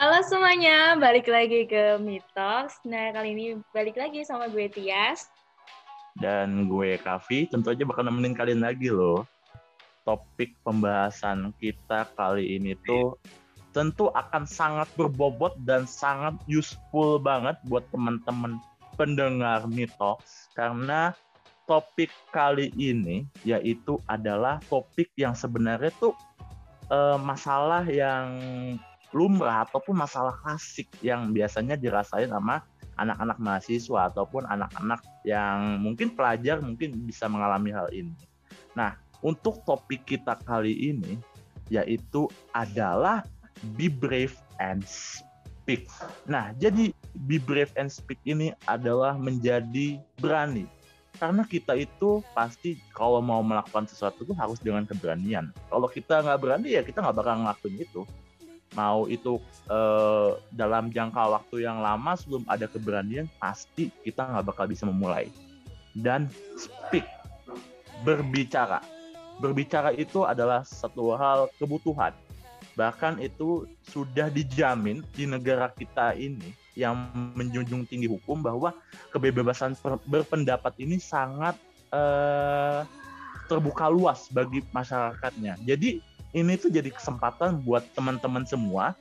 Halo semuanya, balik lagi ke Mitos. Nah, kali ini balik lagi sama gue Tias. Dan gue Kavi, tentu aja bakal nemenin kalian lagi loh. Topik pembahasan kita kali ini tuh tentu akan sangat berbobot dan sangat useful banget buat teman-teman pendengar Mitos. Karena topik kali ini yaitu adalah topik yang sebenarnya tuh eh, masalah yang lumrah ataupun masalah klasik yang biasanya dirasain sama anak-anak mahasiswa ataupun anak-anak yang mungkin pelajar mungkin bisa mengalami hal ini. Nah, untuk topik kita kali ini yaitu adalah be brave and speak. Nah, jadi be brave and speak ini adalah menjadi berani. Karena kita itu pasti kalau mau melakukan sesuatu itu harus dengan keberanian. Kalau kita nggak berani ya kita nggak bakal ngelakuin itu mau itu eh, dalam jangka waktu yang lama sebelum ada keberanian pasti kita nggak bakal bisa memulai. Dan speak berbicara. Berbicara itu adalah satu hal kebutuhan. Bahkan itu sudah dijamin di negara kita ini yang menjunjung tinggi hukum bahwa kebebasan berpendapat ini sangat eh, terbuka luas bagi masyarakatnya. Jadi ini tuh jadi kesempatan buat teman-teman semua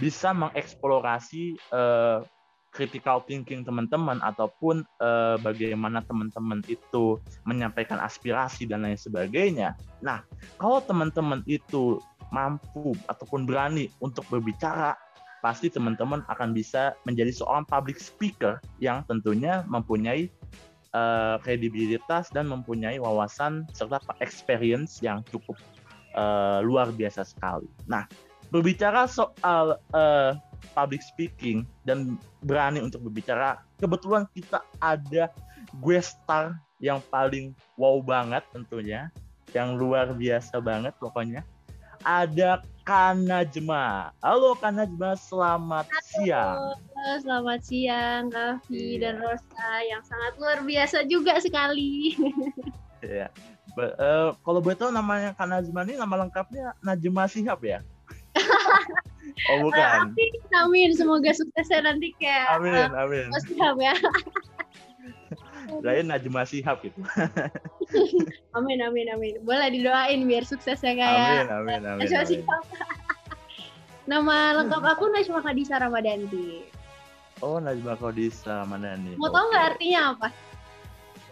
bisa mengeksplorasi uh, critical thinking teman-teman ataupun uh, bagaimana teman-teman itu menyampaikan aspirasi dan lain sebagainya. Nah, kalau teman-teman itu mampu ataupun berani untuk berbicara, pasti teman-teman akan bisa menjadi seorang public speaker yang tentunya mempunyai uh, kredibilitas dan mempunyai wawasan serta experience yang cukup uh, luar biasa sekali. Nah, berbicara soal uh, public speaking dan berani untuk berbicara, kebetulan kita ada gue star yang paling wow banget tentunya, yang luar biasa banget pokoknya. Ada Kanajma. Halo Kanajma, selamat Halo. siang. Selamat siang, Kavi yeah. dan Rosa yang sangat luar biasa juga sekali. Iya uh, kalau tahu namanya Kak Najma ini nama lengkapnya Najma Sihab ya? oh bukan. Amin, amin. Semoga sukses ya nanti kayak. Amin, uh, amin. Mas Sihab ya. Saya Najma Sihab gitu. amin, amin, amin. Boleh didoain biar sukses ya kayak. Amin, amin, amin. Najma Sihab. Nama lengkap aku Najma Khadisa Ramadanti. Oh, Najma Khadisa Ramadanti. Mau okay. tahu nggak artinya apa?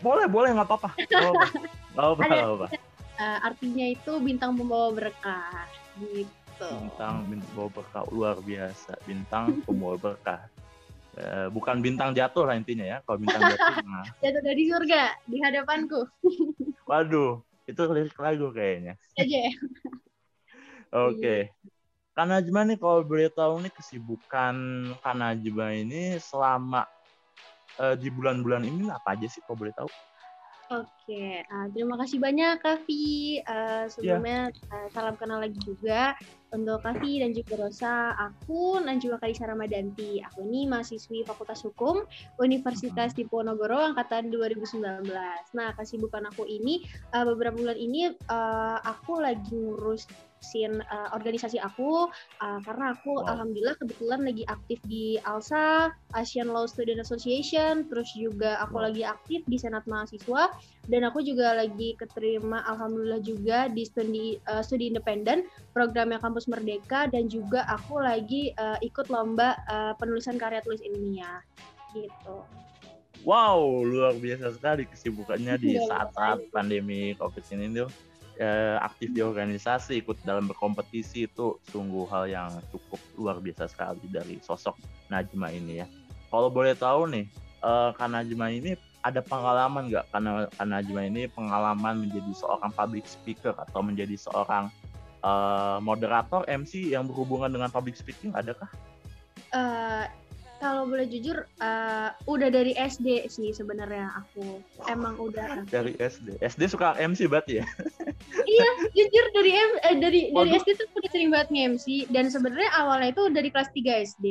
Boleh, boleh, nggak apa-apa. Oh, apa, Ada, apa. Uh, artinya itu bintang pembawa berkah, gitu. Bintang pembawa berkah luar biasa. Bintang pembawa berkah. Uh, bukan bintang jatuh lah intinya ya. Kalau bintang jatuh, nah. jatuh dari surga di hadapanku. Waduh, itu lirik lagu kayaknya. Aja. Oke. Okay. Kanajma nih kalau boleh tahu nih kesibukan Kanajma ini selama uh, di bulan-bulan ini apa aja sih kalau boleh tahu? Oke, uh, terima kasih banyak Kavi. Uh, sebelumnya yeah. uh, salam kenal lagi juga untuk Kavi dan juga Rosa. Aku Najwa Kalisa Ramadanti. Aku ini mahasiswi Fakultas Hukum Universitas Diponegoro angkatan 2019. Nah, kesibukan aku ini uh, beberapa bulan ini uh, aku lagi ngurus ngurusin uh, organisasi aku uh, karena aku wow. alhamdulillah kebetulan lagi aktif di ALSA Asian Law Student Association terus juga aku wow. lagi aktif di Senat Mahasiswa dan aku juga lagi keterima alhamdulillah juga di studi uh, studi independen programnya Kampus Merdeka dan juga aku lagi uh, ikut lomba uh, penulisan karya tulis ilmiah gitu. Wow, luar biasa sekali kesibukannya di iya, saat-saat pandemi COVID ini tuh eh, aktif di organisasi, ikut dalam berkompetisi itu sungguh hal yang cukup luar biasa sekali dari sosok Najma ini ya. Kalau boleh tahu nih, eh, kan Najma ini ada pengalaman nggak? Karena karena Najma ini pengalaman menjadi seorang public speaker atau menjadi seorang eh, moderator MC yang berhubungan dengan public speaking adakah? Uh, kalau boleh jujur uh, udah dari SD sih sebenarnya aku. Emang udah. Dari SD SD suka MC berarti ya? Iya jujur dari M eh, dari dari SD tuh udah sering banget nge-MC dan sebenarnya awalnya itu dari kelas 3 SD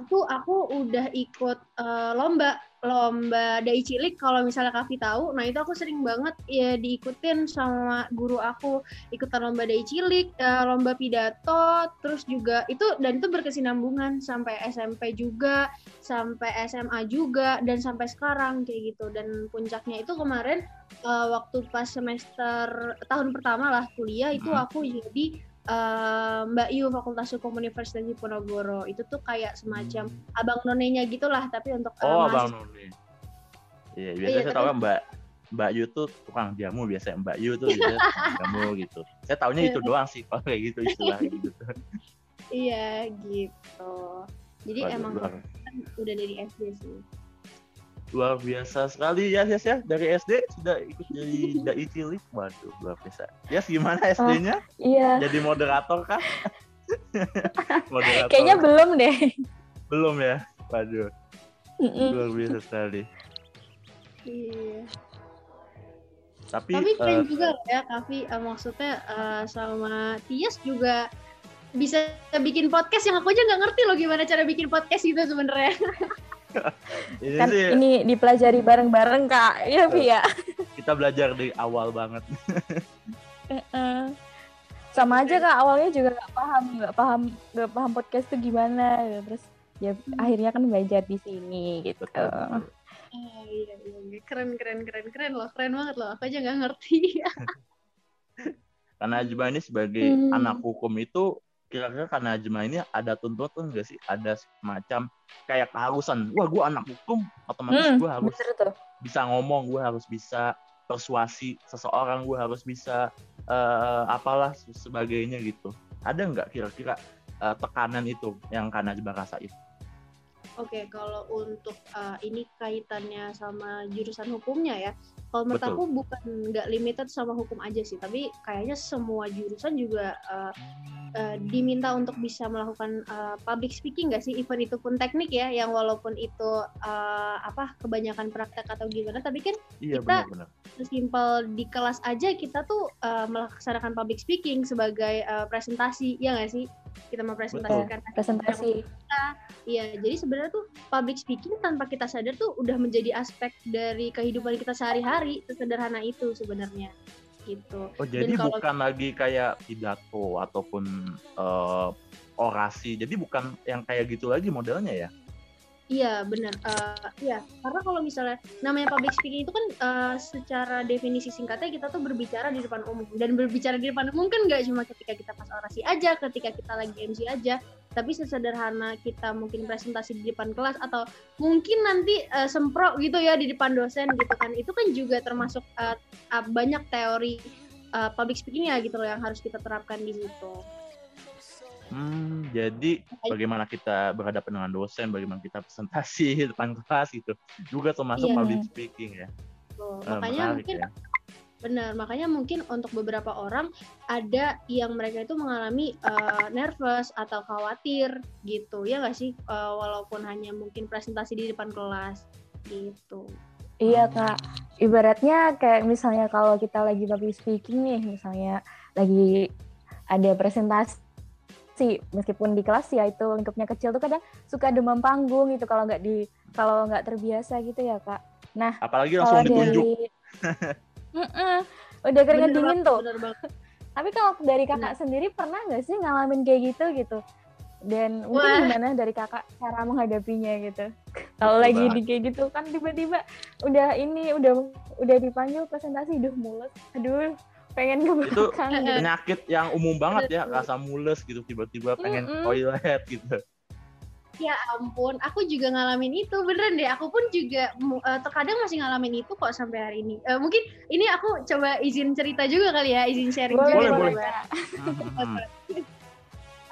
itu aku udah ikut uh, lomba lomba dai cilik kalau misalnya Kavi tahu nah itu aku sering banget ya diikutin sama guru aku ikutan lomba dai cilik uh, lomba pidato terus juga itu dan itu berkesinambungan sampai SMP juga sampai SMA juga dan sampai sekarang kayak gitu dan puncaknya itu kemarin uh, waktu pas semester tahun pertama lah kuliah itu hmm. aku jadi uh, Mbak Yu Fakultas Hukum Universitas Diponegoro. Itu tuh kayak semacam hmm. abang nonenya gitulah tapi untuk uh, oh abang none. Iya biasanya iya, saya tahu Mbak Mbak Yu tuh tukang jamu biasanya Mbak Yu tuh biasanya tukang jamu gitu. Saya tahunya itu doang sih kalau kayak gitu istilah gitu. Iya gitu. Jadi Waduh, emang kan udah dari SD sih luar biasa sekali. Ya Yes ya dari SD sudah ikut jadi dai cilik waduh luar biasa. Yes gimana SD-nya oh, iya. Jadi moderator kah? Moderator. Kayaknya belum deh. Belum ya? Waduh. Mm -mm. luar biasa sekali. Iya. Tapi tapi keren uh, juga ya Kavi. Uh, maksudnya uh, sama Tias juga bisa bikin podcast yang aku aja nggak ngerti loh gimana cara bikin podcast gitu sebenarnya kan sih, ini dipelajari bareng-bareng kak. Ya Vi ya kita belajar dari awal banget. Sama aja kak. Awalnya juga nggak paham nggak paham nggak paham podcast itu gimana gitu. terus ya hmm. akhirnya kan belajar di sini gitu. Oh, iya, iya, iya. keren keren keren keren loh. Keren banget loh. Aku aja nggak ngerti. Karena Ajma ini sebagai hmm. anak hukum itu kira-kira karena Ajma ini ada tuntutan nggak sih? Ada semacam kayak keharusan. Wah, gue anak hukum, otomatis hmm, gue harus bisa ngomong, gue harus bisa persuasi seseorang, gue harus bisa uh, apalah sebagainya gitu. Ada nggak kira-kira uh, tekanan itu yang karena Ajma rasain? Oke, okay, kalau untuk uh, ini kaitannya sama jurusan hukumnya ya, kalau menurut Betul. aku bukan nggak limited sama hukum aja sih, tapi kayaknya semua jurusan juga uh, uh, diminta untuk bisa melakukan uh, public speaking nggak sih? Event itu pun teknik ya yang walaupun itu uh, apa kebanyakan praktek atau gimana tapi kan iya, kita sesimpel di kelas aja kita tuh uh, melaksanakan public speaking sebagai uh, presentasi ya nggak sih? Kita mempresentasikan presentasi. iya jadi sebenarnya tuh public speaking tanpa kita sadar tuh udah menjadi aspek dari kehidupan kita sehari-hari sesederhana itu sebenarnya gitu. Oh jadi kalau, bukan lagi kayak pidato ataupun uh, orasi, jadi bukan yang kayak gitu lagi modelnya ya? Iya benar, uh, iya karena kalau misalnya namanya public speaking itu kan uh, secara definisi singkatnya kita tuh berbicara di depan umum dan berbicara di depan umum kan nggak cuma ketika kita pas orasi aja, ketika kita lagi MC aja, tapi sesederhana kita mungkin presentasi di depan kelas atau mungkin nanti uh, sempro gitu ya di depan dosen gitu kan itu kan juga termasuk uh, uh, banyak teori uh, public speaking ya gitu loh yang harus kita terapkan di situ. Hmm, jadi bagaimana kita berhadapan dengan dosen, bagaimana kita presentasi di depan kelas itu juga termasuk yeah. public speaking ya. Oh, makanya mungkin ya Benar, makanya mungkin untuk beberapa orang ada yang mereka itu mengalami uh, nervous atau khawatir gitu, ya nggak sih? Uh, walaupun hanya mungkin presentasi di depan kelas gitu. Iya kak, ibaratnya kayak misalnya kalau kita lagi public speaking nih, misalnya lagi ada presentasi, meskipun di kelas ya itu lingkupnya kecil tuh kadang suka demam panggung gitu kalau nggak di kalau nggak terbiasa gitu ya kak. Nah, apalagi langsung ditunjuk. Dari, Mm-mm. Udah keringet bener dingin tuh. Tapi kalau dari kakak nah. sendiri pernah nggak sih ngalamin kayak gitu gitu? Dan mungkin Wah. gimana dari kakak cara menghadapinya gitu? Kalau lagi di kayak gitu kan tiba-tiba udah ini udah udah dipanggil presentasi, duh mulut, aduh pengen ke belakang. Itu gitu. penyakit yang umum banget ya, rasa mules gitu tiba-tiba pengen mm -mm. toilet gitu. Ya ampun, aku juga ngalamin itu beneran deh. Aku pun juga uh, terkadang masih ngalamin itu kok sampai hari ini. Uh, mungkin ini aku coba izin cerita juga kali ya, izin sharing boleh, juga. Boleh, boleh.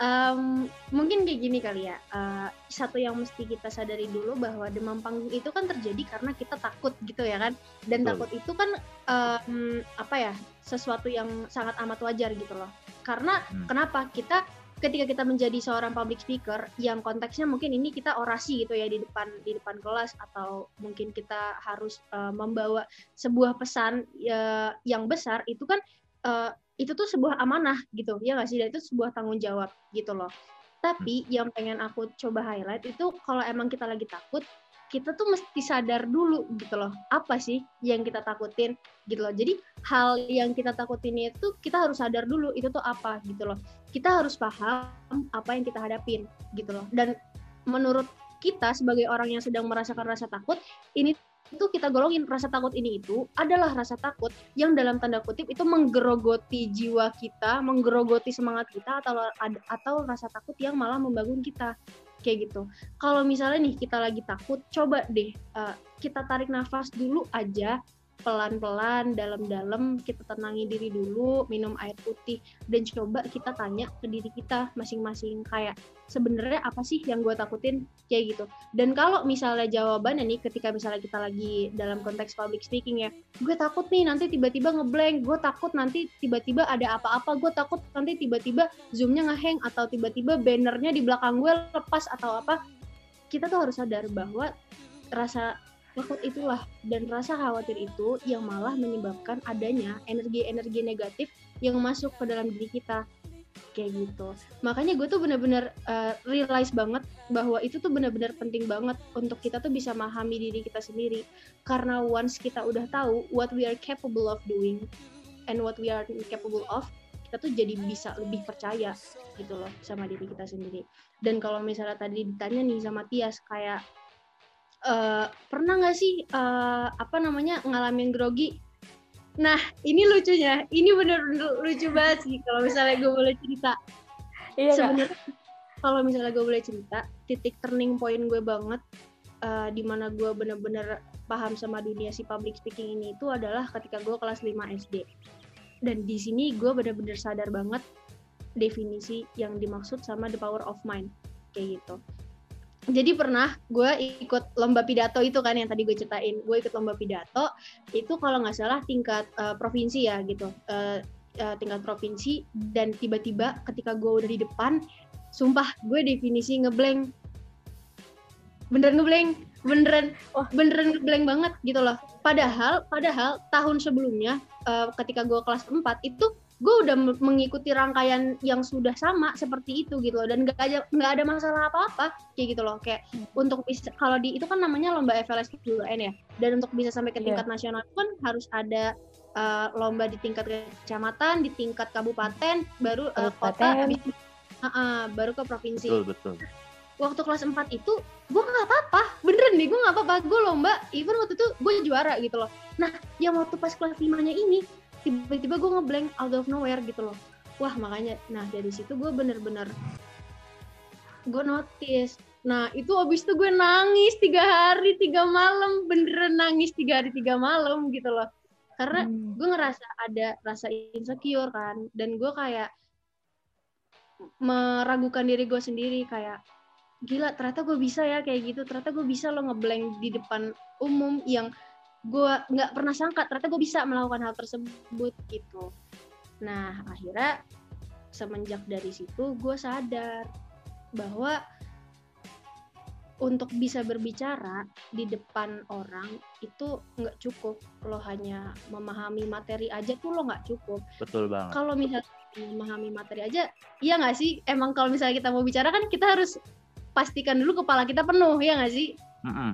um, mungkin kayak gini kali ya. Uh, satu yang mesti kita sadari dulu bahwa demam panggung itu kan terjadi karena kita takut gitu ya kan. Dan Betul. takut itu kan um, apa ya? Sesuatu yang sangat amat wajar gitu loh. Karena hmm. kenapa kita ketika kita menjadi seorang public speaker yang konteksnya mungkin ini kita orasi gitu ya di depan di depan kelas atau mungkin kita harus uh, membawa sebuah pesan uh, yang besar itu kan uh, itu tuh sebuah amanah gitu ya nggak sih dan itu sebuah tanggung jawab gitu loh Tapi yang pengen aku coba highlight itu kalau emang kita lagi takut, kita tuh mesti sadar dulu gitu loh. Apa sih yang kita takutin gitu loh. Jadi hal yang kita takutin itu kita harus sadar dulu itu tuh apa gitu loh. Kita harus paham apa yang kita hadapin gitu loh. Dan menurut kita sebagai orang yang sedang merasakan rasa takut, ini itu kita golongin rasa takut ini itu adalah rasa takut yang dalam tanda kutip itu menggerogoti jiwa kita, menggerogoti semangat kita atau atau rasa takut yang malah membangun kita kayak gitu. Kalau misalnya nih kita lagi takut, coba deh uh, kita tarik nafas dulu aja pelan-pelan dalam-dalam kita tenangi diri dulu minum air putih dan coba kita tanya ke diri kita masing-masing kayak sebenarnya apa sih yang gue takutin? Kayak gitu. Dan kalau misalnya jawabannya nih ketika misalnya kita lagi dalam konteks public speaking ya gue takut nih nanti tiba-tiba ngeblank gue takut nanti tiba-tiba ada apa-apa gue takut nanti tiba-tiba zoomnya ngeheng atau tiba-tiba bannernya di belakang gue lepas atau apa kita tuh harus sadar bahwa rasa takut itulah dan rasa khawatir itu yang malah menyebabkan adanya energi-energi negatif yang masuk ke dalam diri kita. Kayak gitu. Makanya gue tuh bener-bener uh, realize banget bahwa itu tuh bener-bener penting banget untuk kita tuh bisa memahami diri kita sendiri. Karena once kita udah tahu what we are capable of doing and what we are capable of kita tuh jadi bisa lebih percaya gitu loh sama diri kita sendiri. Dan kalau misalnya tadi ditanya nih sama Tias kayak uh, pernah nggak sih uh, apa namanya ngalamin grogi? Nah ini lucunya. Ini bener-bener lucu banget sih kalau misalnya gue boleh cerita. Iya sebenarnya kalau misalnya gue boleh cerita titik turning point gue banget uh, di mana gue bener-bener paham sama dunia si public speaking ini itu adalah ketika gue kelas 5 SD dan di sini gue bener-bener sadar banget definisi yang dimaksud sama the power of mind kayak gitu jadi pernah gue ikut lomba pidato itu kan yang tadi gue ceritain. Gue ikut lomba pidato itu kalau nggak salah tingkat uh, provinsi ya gitu. Uh, uh, tingkat provinsi dan tiba-tiba ketika gue udah di depan sumpah gue definisi ngeblank. Beneran ngeblank beneran oh. beneran ngeblank banget gitu loh. Padahal padahal tahun sebelumnya uh, ketika gue kelas 4 itu gue udah mengikuti rangkaian yang sudah sama seperti itu gitu loh. Dan gak ada nggak ada masalah apa-apa kayak gitu loh. Kayak hmm. untuk bisa kalau di itu kan namanya lomba FLS 2N ya. Dan untuk bisa sampai ke iya. tingkat yeah. nasional kan harus ada uh, lomba di tingkat kecamatan di tingkat kabupaten baru uh, kota habis, uh, uh, baru ke provinsi. Betul betul. Waktu kelas 4 itu gue nggak apa-apa. Beneran nih gue nggak apa-apa. Gue lomba even waktu itu gue juara gitu loh. Nah yang waktu pas kelas 5 nya ini tiba-tiba gue ngeblank out of nowhere gitu loh. Wah makanya. Nah dari situ gue bener-bener gue notice. Nah itu abis itu gue nangis tiga hari tiga malam. Beneran nangis tiga hari tiga malam gitu loh. Karena hmm. gue ngerasa ada rasa insecure kan. Dan gue kayak meragukan diri gue sendiri. Kayak gila ternyata gue bisa ya kayak gitu. Ternyata gue bisa lo ngeblank di depan umum yang gue nggak pernah sangka ternyata gue bisa melakukan hal tersebut gitu. Nah akhirnya semenjak dari situ gue sadar bahwa untuk bisa berbicara di depan orang itu nggak cukup. Lo hanya memahami materi aja tuh lo nggak cukup. Betul banget. Kalau misalnya memahami materi aja iya nggak sih? Emang kalau misalnya kita mau bicara kan kita harus pastikan dulu kepala kita penuh ya nggak sih? Mm -hmm.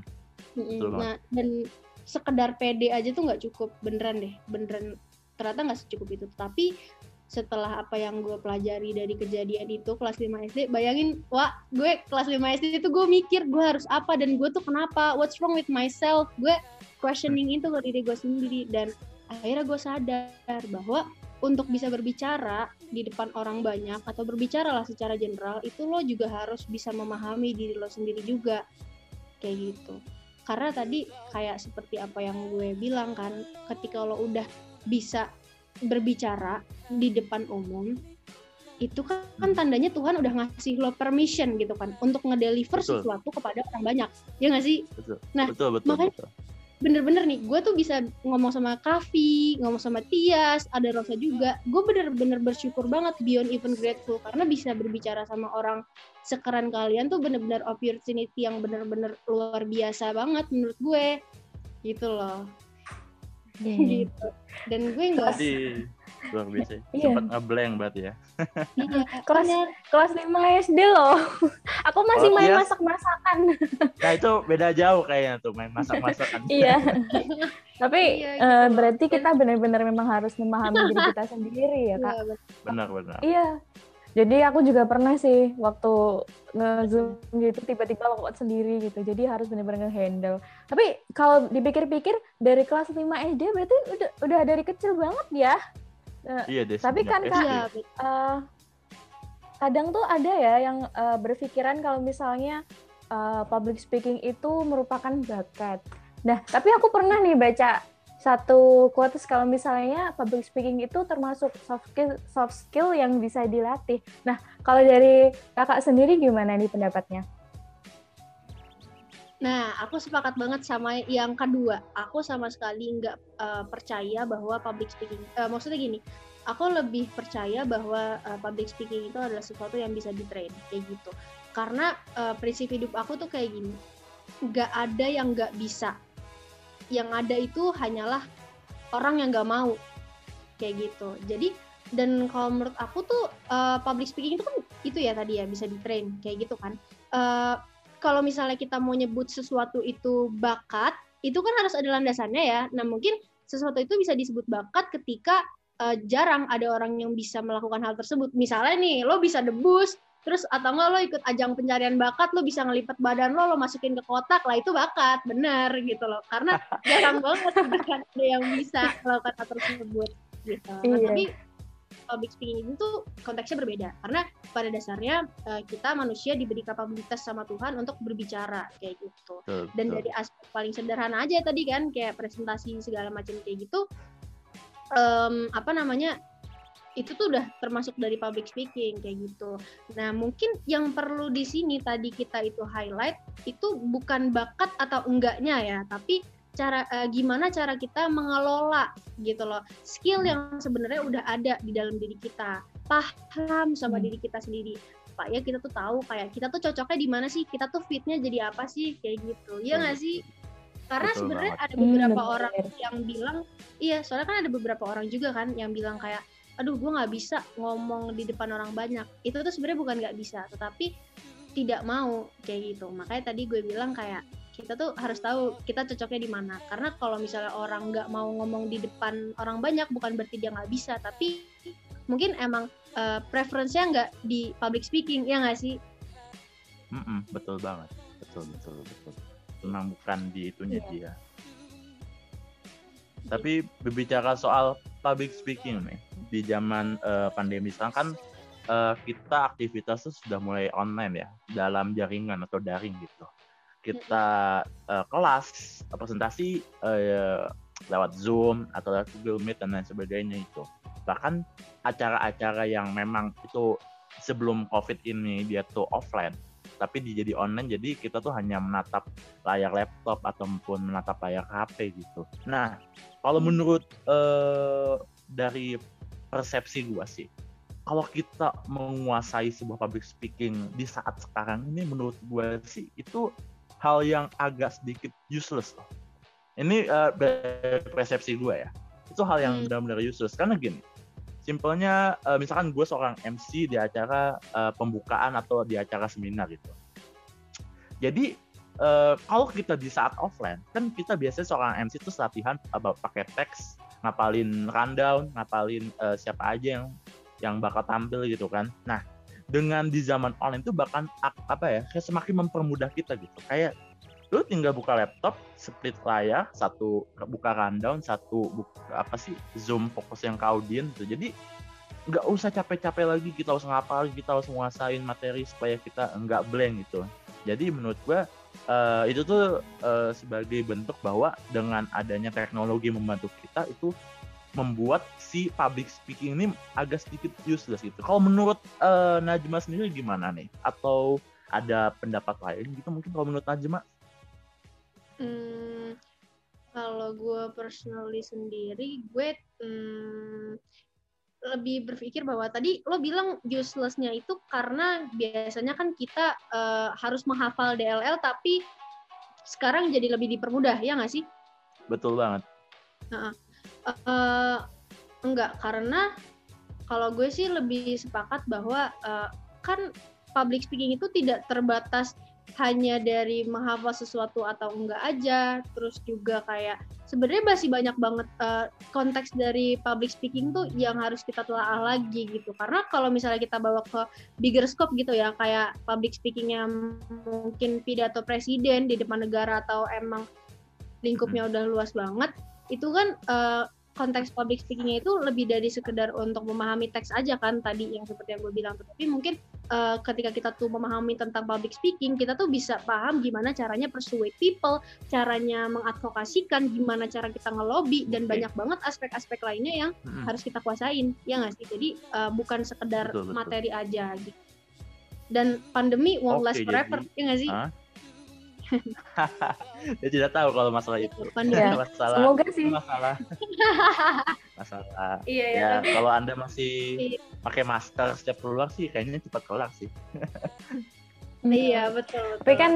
nah dan sekedar pede aja tuh nggak cukup. Beneran deh beneran. Ternyata nggak secukup itu. Tapi setelah apa yang gue pelajari dari kejadian itu kelas 5 SD bayangin wah gue kelas 5 SD itu gue mikir gue harus apa dan gue tuh kenapa? What's wrong with myself? Gue questioning itu ke diri gue sendiri. Dan akhirnya gue sadar bahwa untuk bisa berbicara di depan orang banyak atau berbicara lah secara general itu lo juga harus bisa memahami diri lo sendiri juga. Kayak gitu karena tadi kayak seperti apa yang gue bilang kan ketika lo udah bisa berbicara di depan umum itu kan, kan tandanya Tuhan udah ngasih lo permission gitu kan untuk ngedeliver betul. sesuatu kepada orang banyak ya nggak sih betul. nah betul, betul, makanya betul bener-bener nih gue tuh bisa ngomong sama Kavi ngomong sama Tias ada Rosa juga. Gue bener-bener bersyukur banget beyond even grateful karena bisa berbicara sama orang sekeren kalian tuh bener-bener opportunity yang bener-bener luar biasa banget menurut gue. Gitu loh. Yeah. gitu. Dan gue nggak luar biasa iya. sempat ngeblank berarti ya iya kelas kelas lima SD loh aku masih oh, main iya. masak masakan nah itu beda jauh kayaknya tuh main masak masakan iya tapi iya, gitu. uh, berarti kita benar-benar memang harus memahami diri kita sendiri ya kak benar benar iya jadi aku juga pernah sih waktu nge-zoom gitu tiba-tiba logot sendiri gitu. Jadi harus benar-benar nge-handle. Tapi kalau dipikir-pikir dari kelas 5 SD berarti udah udah dari kecil banget ya. Uh, iya deh. Tapi kan kak, uh, kadang tuh ada ya yang uh, berpikiran kalau misalnya uh, public speaking itu merupakan bakat. Nah, tapi aku pernah nih baca satu quotes kalau misalnya public speaking itu termasuk soft skill soft skill yang bisa dilatih. Nah, kalau dari kakak sendiri gimana nih pendapatnya? Nah, aku sepakat banget sama yang kedua. Aku sama sekali nggak uh, percaya bahwa public speaking, uh, maksudnya gini, aku lebih percaya bahwa uh, public speaking itu adalah sesuatu yang bisa ditrain kayak gitu. Karena uh, prinsip hidup aku tuh kayak gini, nggak ada yang nggak bisa yang ada itu hanyalah orang yang nggak mau kayak gitu jadi dan kalau menurut aku tuh uh, public speaking itu kan itu ya tadi ya bisa di train kayak gitu kan uh, kalau misalnya kita mau nyebut sesuatu itu bakat itu kan harus ada landasannya ya. Nah mungkin sesuatu itu bisa disebut bakat ketika uh, jarang ada orang yang bisa melakukan hal tersebut. Misalnya nih lo bisa debus terus atau enggak lo ikut ajang pencarian bakat lo bisa ngelipat badan lo lo masukin ke kotak lah itu bakat. Bener gitu loh. Karena jarang banget kan ada yang bisa melakukan hal tersebut gitu. Nah, iya. tapi public speaking itu konteksnya berbeda. Karena pada dasarnya uh, kita manusia diberi kapabilitas sama Tuhan untuk berbicara kayak gitu. Dan dari aspek paling sederhana aja tadi kan kayak presentasi segala macam kayak gitu um, apa namanya itu tuh udah termasuk dari public speaking kayak gitu. Nah, mungkin yang perlu di sini tadi kita itu highlight itu bukan bakat atau enggaknya ya, tapi cara uh, gimana cara kita mengelola gitu loh. Skill yang sebenarnya udah ada di dalam diri kita. Paham sama hmm. diri kita sendiri. Pak ya kita tuh tahu kayak kita tuh cocoknya di mana sih? Kita tuh fitnya jadi apa sih kayak gitu. Iya nggak sih? Karena sebenarnya ada beberapa hmm, orang yang bilang, iya, soalnya kan ada beberapa orang juga kan yang bilang kayak aduh gue nggak bisa ngomong di depan orang banyak itu tuh sebenarnya bukan nggak bisa tetapi tidak mau kayak gitu makanya tadi gue bilang kayak kita tuh harus tahu kita cocoknya di mana. Karena kalau misalnya orang nggak mau ngomong di depan orang banyak bukan berarti dia nggak bisa. Tapi mungkin emang uh, preferensinya nggak di public speaking ya nggak sih? Mm -mm, betul banget. Betul betul betul. Memang bukan di itunya yeah. dia. Tapi berbicara soal public speaking nih di zaman uh, pandemi sekarang kan uh, kita aktivitas sudah mulai online ya dalam jaringan atau daring gitu. Kita uh, kelas presentasi uh, lewat Zoom atau lewat Google Meet dan lain sebagainya itu. Bahkan acara-acara yang memang itu sebelum COVID ini dia tuh offline, tapi dijadi online jadi kita tuh hanya menatap layar laptop ataupun menatap layar HP gitu. Nah, kalau menurut uh, dari persepsi gue sih kalau kita menguasai sebuah public speaking di saat sekarang ini menurut gue sih itu hal yang agak sedikit useless loh. Ini uh, persepsi gue ya. Itu hal yang hmm. benar-benar useless karena gini. Simpelnya uh, misalkan gue seorang MC di acara uh, pembukaan atau di acara seminar gitu. Jadi uh, kalau kita di saat offline kan kita biasanya seorang MC itu latihan apa pakai teks ngapalin rundown, ngapalin uh, siapa aja yang yang bakal tampil gitu kan. Nah, dengan di zaman online itu bahkan apa ya, kayak semakin mempermudah kita gitu. Kayak lu tinggal buka laptop, split layar, satu buka rundown, satu buka apa sih zoom fokus yang kaudin gitu. Jadi nggak usah capek-capek lagi kita harus ngapalin, kita harus menguasain materi supaya kita nggak blank gitu. Jadi menurut gua uh, itu tuh uh, sebagai bentuk bahwa dengan adanya teknologi membantu kita itu membuat si public speaking ini agak sedikit useless gitu. Kalau menurut uh, Najma sendiri gimana nih? Atau ada pendapat lain gitu mungkin kalau menurut Najma? Hmm, kalau gue personally sendiri, gue hmm, lebih berpikir bahwa tadi lo bilang uselessnya itu karena biasanya kan kita uh, harus menghafal DLL tapi sekarang jadi lebih dipermudah ya nggak sih? Betul banget. Uh, uh, enggak karena kalau gue sih lebih sepakat bahwa uh, kan public speaking itu tidak terbatas hanya dari menghafal sesuatu atau enggak aja terus juga kayak sebenarnya masih banyak banget uh, konteks dari public speaking tuh yang harus kita telah lagi gitu karena kalau misalnya kita bawa ke bigger scope gitu ya kayak public speakingnya mungkin pidato presiden di depan negara atau emang lingkupnya hmm. udah luas banget itu kan uh, konteks public speakingnya itu lebih dari sekedar untuk memahami teks aja kan tadi yang seperti yang gue bilang tapi mungkin uh, ketika kita tuh memahami tentang public speaking kita tuh bisa paham gimana caranya persuade people caranya mengadvokasikan gimana cara kita ngelobi dan banyak banget aspek-aspek lainnya yang hmm. harus kita kuasain ya nggak sih jadi uh, bukan sekedar betul, betul. materi aja gitu dan pandemi won't okay, last forever jadi, ya nggak sih huh? dia tidak tahu kalau masalah itu. Ya. masalah Semoga sih. Masalah. masalah. Iya, ya. ya kalau anda masih iya. pakai masker setiap keluar sih, kayaknya cepat kelar sih. iya betul, betul. Tapi kan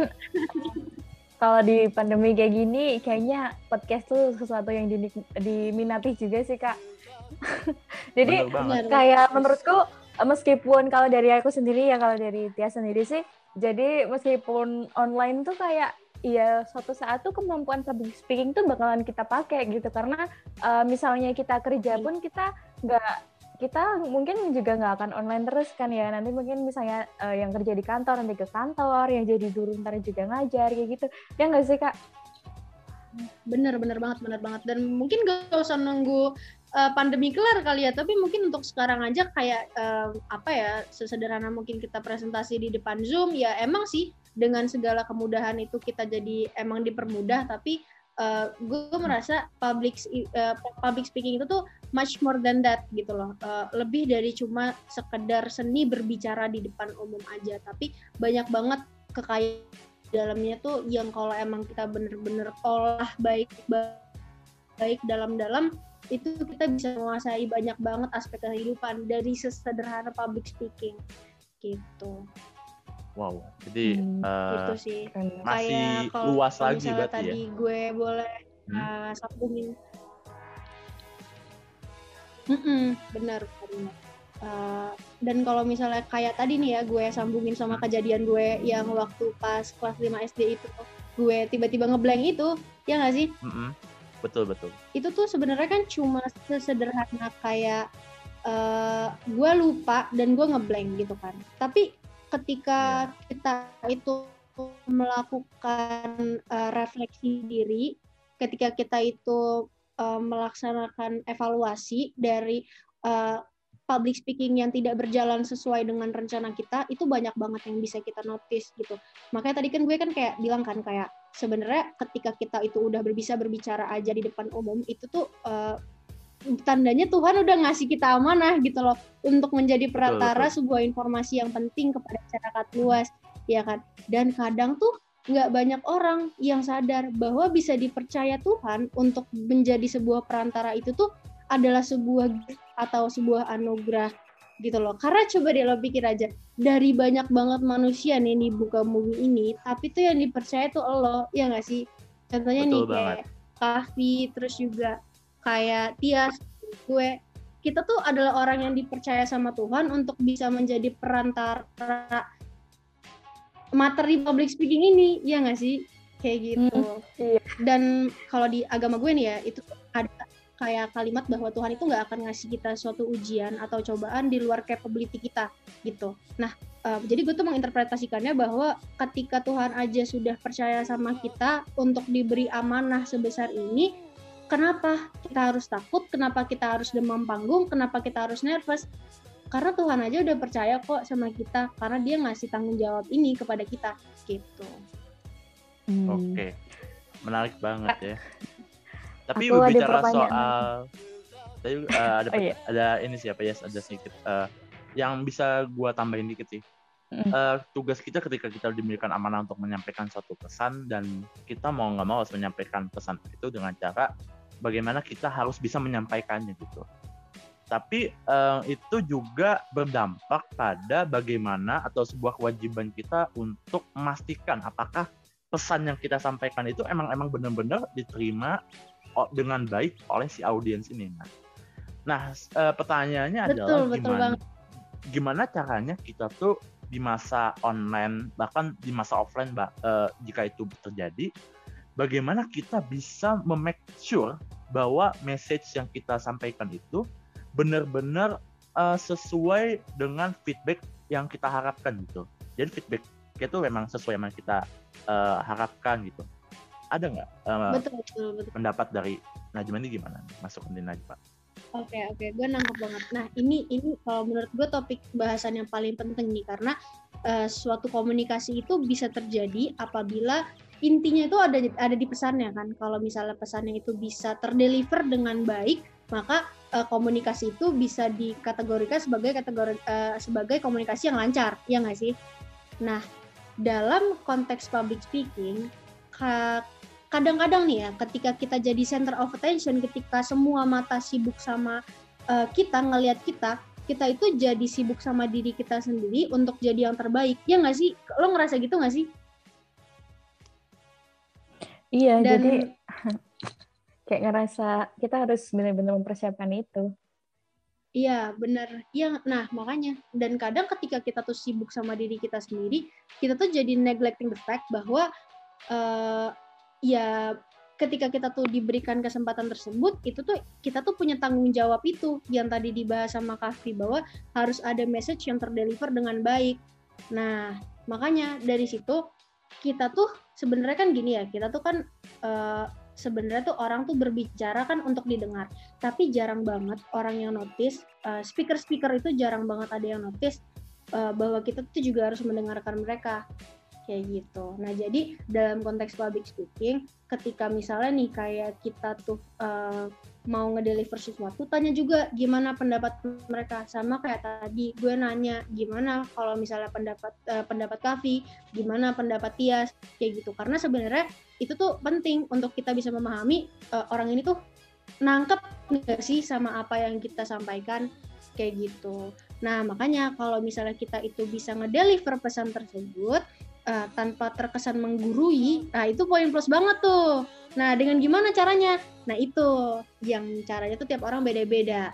kalau di pandemi kayak gini, kayaknya podcast tuh sesuatu yang diminati juga sih kak. Jadi kayak menurutku meskipun kalau dari aku sendiri ya kalau dari Tia sendiri sih jadi meskipun online tuh kayak Iya, suatu saat tuh kemampuan public speaking tuh bakalan kita pakai gitu. Karena uh, misalnya kita kerja pun kita nggak kita mungkin juga nggak akan online terus kan ya. Nanti mungkin misalnya uh, yang kerja di kantor nanti ke kantor yang jadi guru ntar juga ngajar kayak gitu. Ya nggak sih kak? Bener bener banget bener banget. Dan mungkin gak usah nunggu uh, pandemi kelar kali ya. Tapi mungkin untuk sekarang aja kayak uh, apa ya sesederhana mungkin kita presentasi di depan zoom ya emang sih dengan segala kemudahan itu kita jadi emang dipermudah. Tapi uh, gue merasa public uh, public speaking itu tuh much more than that gitu loh. Uh, lebih dari cuma sekedar seni berbicara di depan umum aja. Tapi banyak banget kekayaan dalamnya tuh yang kalau emang kita bener-bener olah baik baik dalam-dalam itu kita bisa menguasai banyak banget aspek kehidupan dari sesederhana public speaking gitu. Wow, jadi hmm, uh, itu sih. masih Kayak luas lagi berarti tadi ya. gue boleh hmm? uh, sambungin. Mm -mm, benar, benar. Uh, dan kalau misalnya kayak tadi nih ya gue sambungin sama hmm. kejadian gue yang waktu pas kelas 5 SD itu gue tiba-tiba ngeblank itu ya nggak sih? Mm -hmm betul betul. Itu tuh sebenarnya kan cuma sesederhana kayak uh, gue lupa dan gue ngeblank gitu kan. Tapi ketika yeah. kita itu melakukan uh, refleksi diri ketika kita itu uh, melaksanakan evaluasi dari uh, public speaking yang tidak berjalan sesuai dengan rencana kita itu banyak banget yang bisa kita notice gitu. Makanya tadi kan gue kan kayak bilang kan kayak sebenarnya ketika kita itu udah bisa berbicara aja di depan umum itu tuh uh, tandanya Tuhan udah ngasih kita amanah gitu loh untuk menjadi perantara betul, betul. sebuah informasi yang penting kepada masyarakat luas ya kan dan kadang tuh nggak banyak orang yang sadar bahwa bisa dipercaya Tuhan untuk menjadi sebuah perantara itu tuh adalah sebuah atau sebuah anugerah gitu loh. Karena coba deh lo pikir aja, dari banyak banget manusia nih di buka movie ini, tapi tuh yang dipercaya tuh lo, ya nggak sih? Contohnya Betul nih banget. kayak Kahfi, terus juga kayak Tias, gue, kita tuh adalah orang yang dipercaya sama Tuhan untuk bisa menjadi perantara materi public speaking ini, ya nggak sih? Kayak gitu. Hmm, iya. Dan kalau di agama gue nih ya, itu ada kayak kalimat bahwa Tuhan itu nggak akan ngasih kita suatu ujian atau cobaan di luar capability kita gitu. Nah, uh, jadi gue tuh menginterpretasikannya bahwa ketika Tuhan aja sudah percaya sama kita untuk diberi amanah sebesar ini, kenapa kita harus takut? Kenapa kita harus demam panggung? Kenapa kita harus nervous? Karena Tuhan aja udah percaya kok sama kita, karena Dia ngasih tanggung jawab ini kepada kita, gitu. Hmm. Oke, menarik banget ya. Tapi Aku berbicara soal tadi uh, ada oh, iya. ada ini siapa ya ada sedikit uh, yang bisa gua tambahin dikit sih. Mm. Uh, tugas kita ketika kita diberikan amanah untuk menyampaikan suatu pesan dan kita mau nggak mau harus menyampaikan pesan itu dengan cara bagaimana kita harus bisa menyampaikannya gitu. Tapi uh, itu juga berdampak pada bagaimana atau sebuah kewajiban kita untuk memastikan apakah pesan yang kita sampaikan itu emang emang benar-benar diterima dengan baik oleh si audiens ini. Nah, Nah, uh, pertanyaannya betul, adalah betul gimana banget. gimana caranya kita tuh di masa online bahkan di masa offline uh, jika itu terjadi bagaimana kita bisa memake sure bahwa message yang kita sampaikan itu benar-benar uh, sesuai dengan feedback yang kita harapkan gitu. Jadi feedback itu memang sesuai yang kita uh, harapkan gitu. Ada nggak uh, betul, betul, betul. pendapat dari Najma ini gimana? Masuk ke Najma. Oke okay, oke, okay. gue nangkep banget. Nah ini ini kalau menurut gue topik bahasan yang paling penting nih karena uh, suatu komunikasi itu bisa terjadi apabila intinya itu ada ada di pesannya kan. Kalau misalnya pesannya itu bisa terdeliver dengan baik, maka uh, komunikasi itu bisa dikategorikan sebagai kategori uh, sebagai komunikasi yang lancar, ya nggak sih? Nah dalam konteks public speaking kadang-kadang nih ya ketika kita jadi center of attention ketika semua mata sibuk sama uh, kita ngelihat kita kita itu jadi sibuk sama diri kita sendiri untuk jadi yang terbaik ya nggak sih lo ngerasa gitu nggak sih iya Dan, jadi kayak ngerasa kita harus benar-benar mempersiapkan itu Iya, benar. Iya, nah makanya. Dan kadang ketika kita tuh sibuk sama diri kita sendiri, kita tuh jadi neglecting the fact bahwa uh, ya ketika kita tuh diberikan kesempatan tersebut itu tuh kita tuh punya tanggung jawab itu. Yang tadi dibahas sama Kafi bahwa harus ada message yang terdeliver dengan baik. Nah, makanya dari situ kita tuh sebenarnya kan gini ya, kita tuh kan uh, sebenarnya tuh orang tuh berbicara kan untuk didengar, tapi jarang banget orang yang notice uh, speaker-speaker itu jarang banget ada yang notice uh, bahwa kita tuh juga harus mendengarkan mereka kayak gitu. Nah jadi dalam konteks public speaking, ketika misalnya nih kayak kita tuh uh, mau ngedeliver sesuatu, tanya juga gimana pendapat mereka. Sama kayak tadi gue nanya gimana kalau misalnya pendapat uh, pendapat Kavi, gimana pendapat Tias, kayak gitu. Karena sebenarnya itu tuh penting untuk kita bisa memahami uh, orang ini tuh nangkep nggak sih sama apa yang kita sampaikan kayak gitu. Nah makanya kalau misalnya kita itu bisa ngedeliver pesan tersebut, uh, tanpa terkesan menggurui, nah itu poin plus banget tuh. Nah, dengan gimana caranya? Nah, itu yang caranya tuh tiap orang beda-beda.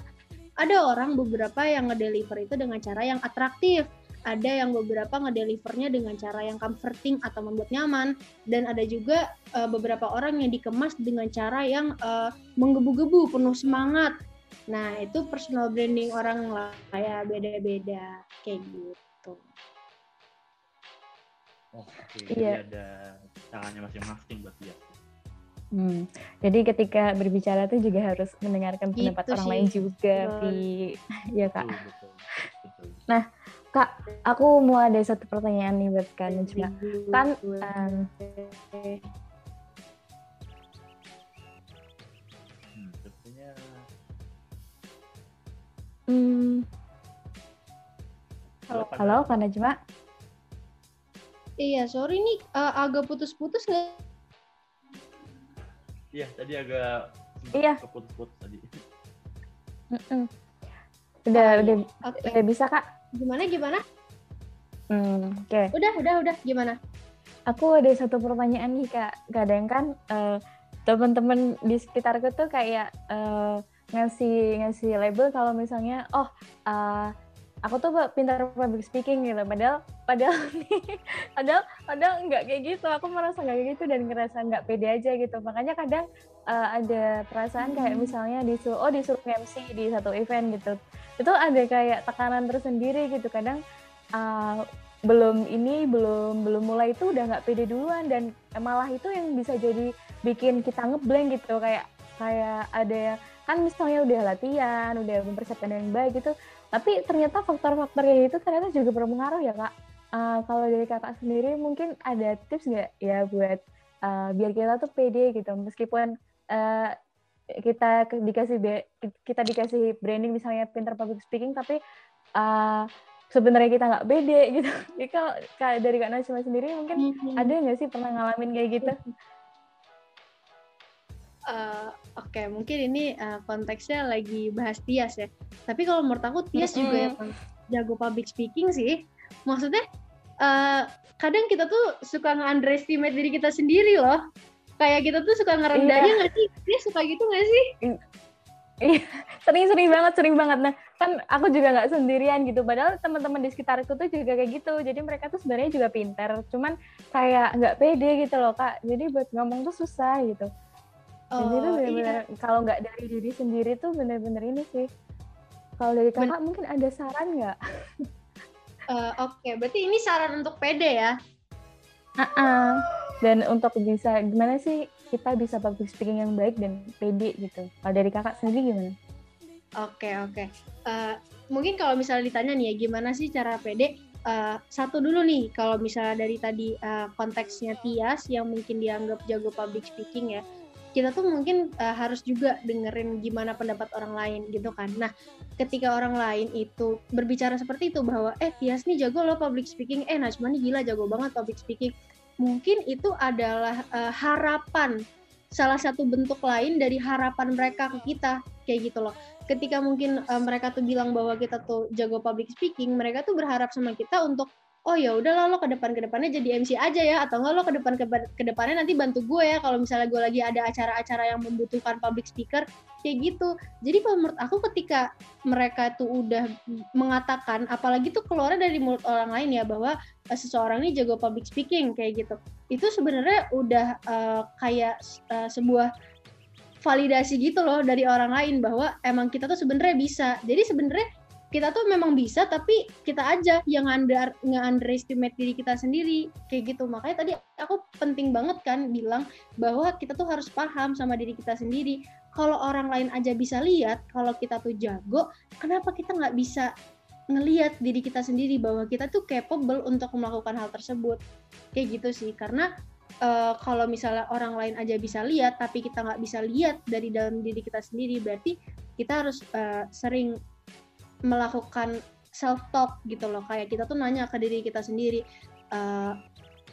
Ada orang beberapa yang ngedeliver itu dengan cara yang atraktif, ada yang beberapa ngedelivernya dengan cara yang comforting atau membuat nyaman, dan ada juga uh, beberapa orang yang dikemas dengan cara yang uh, menggebu-gebu, penuh semangat. Nah, itu personal branding orang lah, kayak beda-beda, kayak gitu. Oke, iya. ada caranya masing-masing buat dia. Hmm. Jadi ketika berbicara tuh juga harus mendengarkan gitu pendapat orang lain juga, Pi. ya kak. Betul, betul, betul. Nah, kak, aku mau ada satu pertanyaan nih buat kak juga. Kan, um, Hmm. Halo, halo, Kak Najma. Iya, sorry nih uh, agak putus-putus nggak? Iya, tadi agak iya. putus-putus tadi. Mm -mm. Udah, oh, udah, okay. udah bisa kak? Gimana, gimana? Hmm, Oke. Okay. Udah, udah, udah. Gimana? Aku ada satu pertanyaan nih kak. Kadang kan uh, teman-teman di sekitarku tuh kayak uh, ngasih ngasih label kalau misalnya, oh uh, aku tuh pintar public speaking gitu. Padahal padahal nih padahal padahal nggak kayak gitu. Aku merasa nggak kayak gitu dan ngerasa nggak pede aja gitu. Makanya kadang uh, ada perasaan kayak hmm. misalnya disuruh oh disuruh MC di satu event gitu. Itu ada kayak tekanan tersendiri gitu. Kadang uh, belum ini belum belum mulai itu udah nggak pede duluan. Dan malah itu yang bisa jadi bikin kita ngeblank gitu. Kayak kayak ada kan misalnya udah latihan udah mempersiapkan dengan baik gitu tapi ternyata faktor-faktor kayak itu ternyata juga berpengaruh ya kak uh, kalau dari kakak sendiri mungkin ada tips nggak ya buat uh, biar kita tuh pede gitu meskipun uh, kita dikasih kita dikasih branding misalnya pinter public speaking tapi uh, sebenarnya kita nggak pede gitu. Jadi kalau dari Kak Najma sendiri mungkin mm -hmm. ada nggak sih pernah ngalamin kayak gitu? uh, oke okay, mungkin ini uh, konteksnya lagi bahas Tias ya. Tapi kalau menurut aku Tias mm -hmm. juga yang jago public speaking sih. Maksudnya uh, kadang kita tuh suka nge-underestimate diri kita sendiri loh. Kayak kita tuh suka ngerendahin iya. nggak sih? Dia suka gitu nggak sih? Iya, sering-sering banget sering banget. Nah kan aku juga nggak sendirian gitu. Padahal teman-teman di sekitarku tuh juga kayak gitu. Jadi mereka tuh sebenarnya juga pinter. Cuman kayak nggak pede gitu loh kak. Jadi buat ngomong tuh susah gitu oh, jadi itu benar-benar iya. kalau nggak dari diri sendiri tuh bener-bener ini sih kalau dari kakak ben mungkin ada saran nggak uh, oke okay. berarti ini saran untuk pede ya uh -uh. dan untuk bisa gimana sih kita bisa public speaking yang baik dan pede gitu kalau dari kakak sendiri gimana Oke oke. Uh, mungkin kalau misalnya ditanya nih ya gimana sih cara pede? Uh, satu dulu nih kalau misalnya dari tadi uh, konteksnya Tias yang mungkin dianggap jago public speaking ya kita tuh mungkin uh, harus juga dengerin gimana pendapat orang lain gitu kan. Nah, ketika orang lain itu berbicara seperti itu bahwa eh Tias nih jago loh public speaking, eh Najma nih gila jago banget public speaking. Mungkin itu adalah uh, harapan salah satu bentuk lain dari harapan mereka ke kita kayak gitu loh ketika mungkin uh, mereka tuh bilang bahwa kita tuh jago public speaking, mereka tuh berharap sama kita untuk oh ya udah lo ke depan ke depannya jadi MC aja ya atau enggak lo ke depan ke, depannya nanti bantu gue ya kalau misalnya gue lagi ada acara-acara yang membutuhkan public speaker kayak gitu jadi kalau menurut aku ketika mereka tuh udah mengatakan apalagi tuh keluarnya dari mulut orang lain ya bahwa uh, seseorang ini jago public speaking kayak gitu itu sebenarnya udah uh, kayak uh, sebuah validasi gitu loh dari orang lain bahwa emang kita tuh sebenarnya bisa. Jadi sebenarnya kita tuh memang bisa tapi kita aja yang under nge-underestimate diri kita sendiri kayak gitu. Makanya tadi aku penting banget kan bilang bahwa kita tuh harus paham sama diri kita sendiri. Kalau orang lain aja bisa lihat kalau kita tuh jago, kenapa kita nggak bisa ngelihat diri kita sendiri bahwa kita tuh capable untuk melakukan hal tersebut kayak gitu sih karena uh, kalau misalnya orang lain aja bisa lihat tapi kita nggak bisa lihat dari dalam diri kita sendiri berarti kita harus uh, sering melakukan self talk gitu loh. Kayak kita tuh nanya ke diri kita sendiri uh,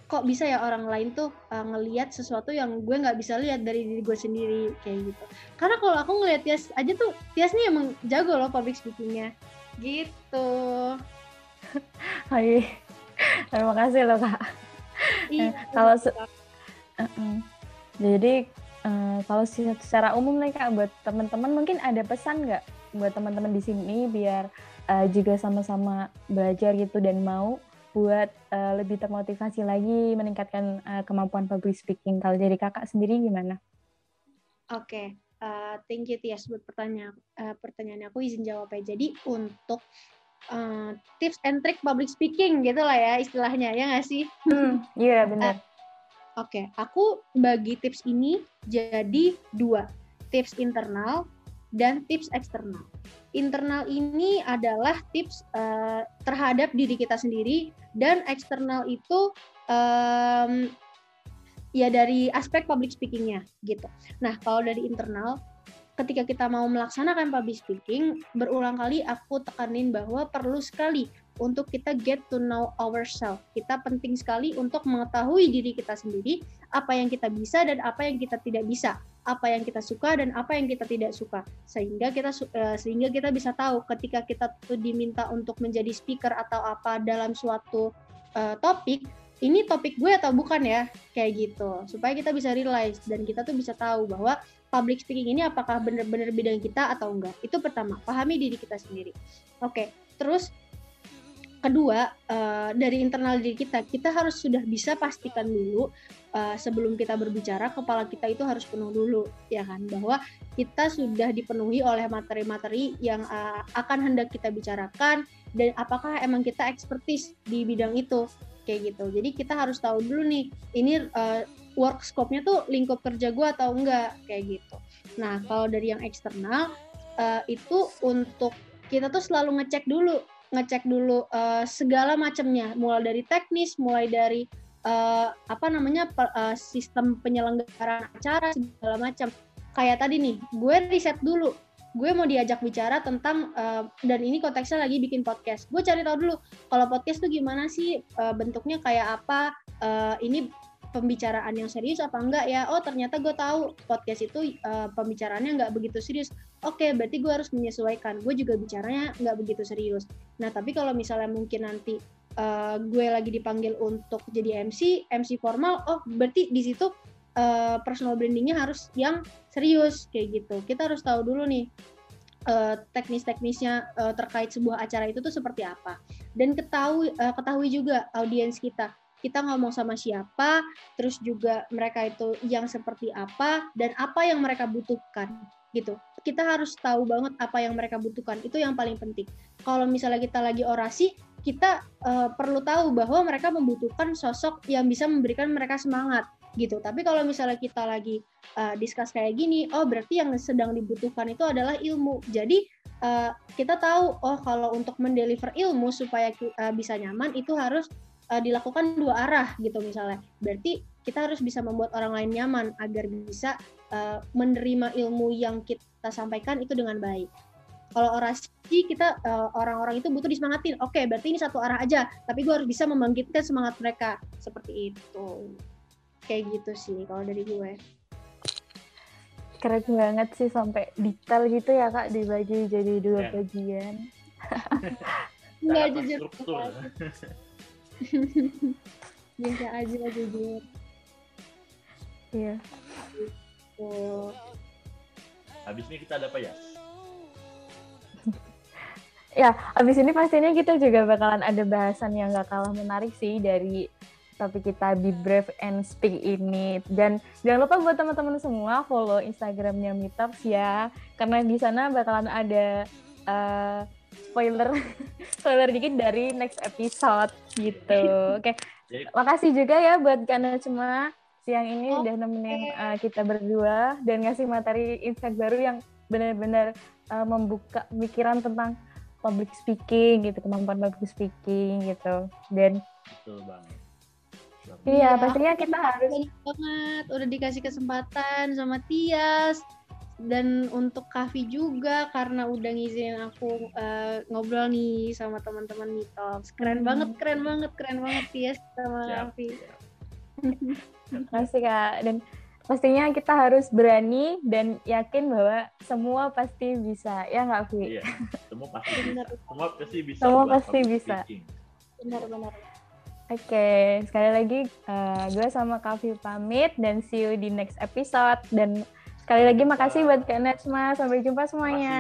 kok bisa ya orang lain tuh uh, ngelihat sesuatu yang gue nggak bisa lihat dari diri gue sendiri? Kayak gitu. Karena kalau aku ngelihat Tias aja tuh Tias nih emang jago loh public speakingnya. Gitu. Hai. Terima kasih loh kak. Iya, kalau se uh -uh. jadi uh, kalau secara umum nih kak buat teman-teman mungkin ada pesan nggak buat teman-teman di sini biar uh, juga sama-sama belajar gitu dan mau buat uh, lebih termotivasi lagi meningkatkan uh, kemampuan public speaking. Kalau dari kakak sendiri gimana? Oke, okay. uh, thank you Tias buat pertanyaan uh, pertanyaan aku izin jawab ya. Jadi untuk uh, tips and trick public speaking gitu lah ya istilahnya ya nggak sih? Hmm, iya yeah, benar. Uh, Oke, okay. aku bagi tips ini jadi dua, tips internal dan tips eksternal. Internal ini adalah tips uh, terhadap diri kita sendiri dan eksternal itu um, ya dari aspek public speakingnya gitu. Nah kalau dari internal ketika kita mau melaksanakan public speaking, berulang kali aku tekanin bahwa perlu sekali untuk kita get to know ourselves. Kita penting sekali untuk mengetahui diri kita sendiri, apa yang kita bisa dan apa yang kita tidak bisa, apa yang kita suka dan apa yang kita tidak suka. Sehingga kita uh, sehingga kita bisa tahu ketika kita tuh diminta untuk menjadi speaker atau apa dalam suatu uh, topik, ini topik gue atau bukan ya kayak gitu supaya kita bisa realize dan kita tuh bisa tahu bahwa public speaking ini apakah benar-benar bidang kita atau enggak. Itu pertama, pahami diri kita sendiri. Oke, terus kedua uh, dari internal diri kita, kita harus sudah bisa pastikan dulu uh, sebelum kita berbicara kepala kita itu harus penuh dulu, ya kan? Bahwa kita sudah dipenuhi oleh materi-materi yang uh, akan hendak kita bicarakan dan apakah emang kita ekspertis di bidang itu kayak gitu. Jadi kita harus tahu dulu nih, ini uh, work scope-nya tuh lingkup kerja gue atau enggak kayak gitu. Nah kalau dari yang eksternal uh, itu untuk kita tuh selalu ngecek dulu, ngecek dulu uh, segala macamnya, mulai dari teknis, mulai dari uh, apa namanya uh, sistem penyelenggaraan acara segala macam. Kayak tadi nih, gue riset dulu. Gue mau diajak bicara tentang uh, dan ini konteksnya lagi bikin podcast. Gue cari tahu dulu kalau podcast tuh gimana sih? Uh, bentuknya kayak apa, uh, ini pembicaraan yang serius apa enggak ya? Oh ternyata gue tahu podcast itu uh, pembicaraannya nggak begitu serius oke okay, berarti gue harus menyesuaikan. Gue juga bicaranya nggak begitu serius. Nah tapi kalau misalnya mungkin nanti uh, gue lagi dipanggil untuk jadi MC MC formal oh berarti di situ uh, personal brandingnya harus yang serius kayak gitu. Kita harus tahu dulu nih uh, teknis-teknisnya terkait sebuah acara itu tuh seperti apa. Dan ketahui uh, ketahui juga audiens kita. Kita ngomong sama siapa, terus juga mereka itu yang seperti apa dan apa yang mereka butuhkan gitu. Kita harus tahu banget apa yang mereka butuhkan. Itu yang paling penting. Kalau misalnya kita lagi orasi, kita uh, perlu tahu bahwa mereka membutuhkan sosok yang bisa memberikan mereka semangat gitu. Tapi kalau misalnya kita lagi uh, discuss kayak gini, oh berarti yang sedang dibutuhkan itu adalah ilmu. Jadi uh, kita tahu oh kalau untuk mendeliver ilmu supaya uh, bisa nyaman itu harus uh, dilakukan dua arah gitu misalnya. Berarti kita harus bisa membuat orang lain nyaman agar bisa uh, menerima ilmu yang kita sampaikan itu dengan baik. Kalau orasi kita uh, orang-orang itu butuh disemangatin. Oke, berarti ini satu arah aja, tapi gue harus bisa membangkitkan semangat mereka seperti itu. Kayak gitu sih kalau dari gue. Keren banget sih sampai detail gitu ya kak dibagi jadi dua yeah. bagian. Enggak jujur. biasa aja jujur iya gitu. Habis ini kita ada apa ya ya habis ini pastinya kita juga bakalan ada bahasan yang gak kalah menarik sih dari topik kita Be Brave and Speak ini dan jangan lupa buat teman-teman semua follow Instagramnya Meetups ya karena di sana bakalan ada uh, spoiler spoiler dikit dari next episode gitu. Oke. Okay. Makasih juga ya buat Kana cuma siang ini okay. udah nemenin uh, kita berdua dan ngasih materi insight baru yang benar-benar uh, membuka pikiran tentang public speaking gitu, kemampuan public speaking gitu. Dan Betul banget. Iya, pastinya kita harus banget udah dikasih kesempatan sama Tias dan untuk Kavi juga karena udah ngizinin aku uh, ngobrol nih sama teman-teman Mitos. Keren hmm. banget, keren banget, keren banget ya sama Kavi. Makasih Kak. Dan pastinya kita harus berani dan yakin bahwa semua pasti bisa. Ya nggak, Vi? Iya, semua pasti bisa. Semua pasti bisa. Semua pasti bisa. Benar-benar. Oke, okay. sekali lagi uh, gue sama Kavi pamit dan see you di next episode dan Sekali lagi makasih buat Kak Najma. Sampai jumpa semuanya.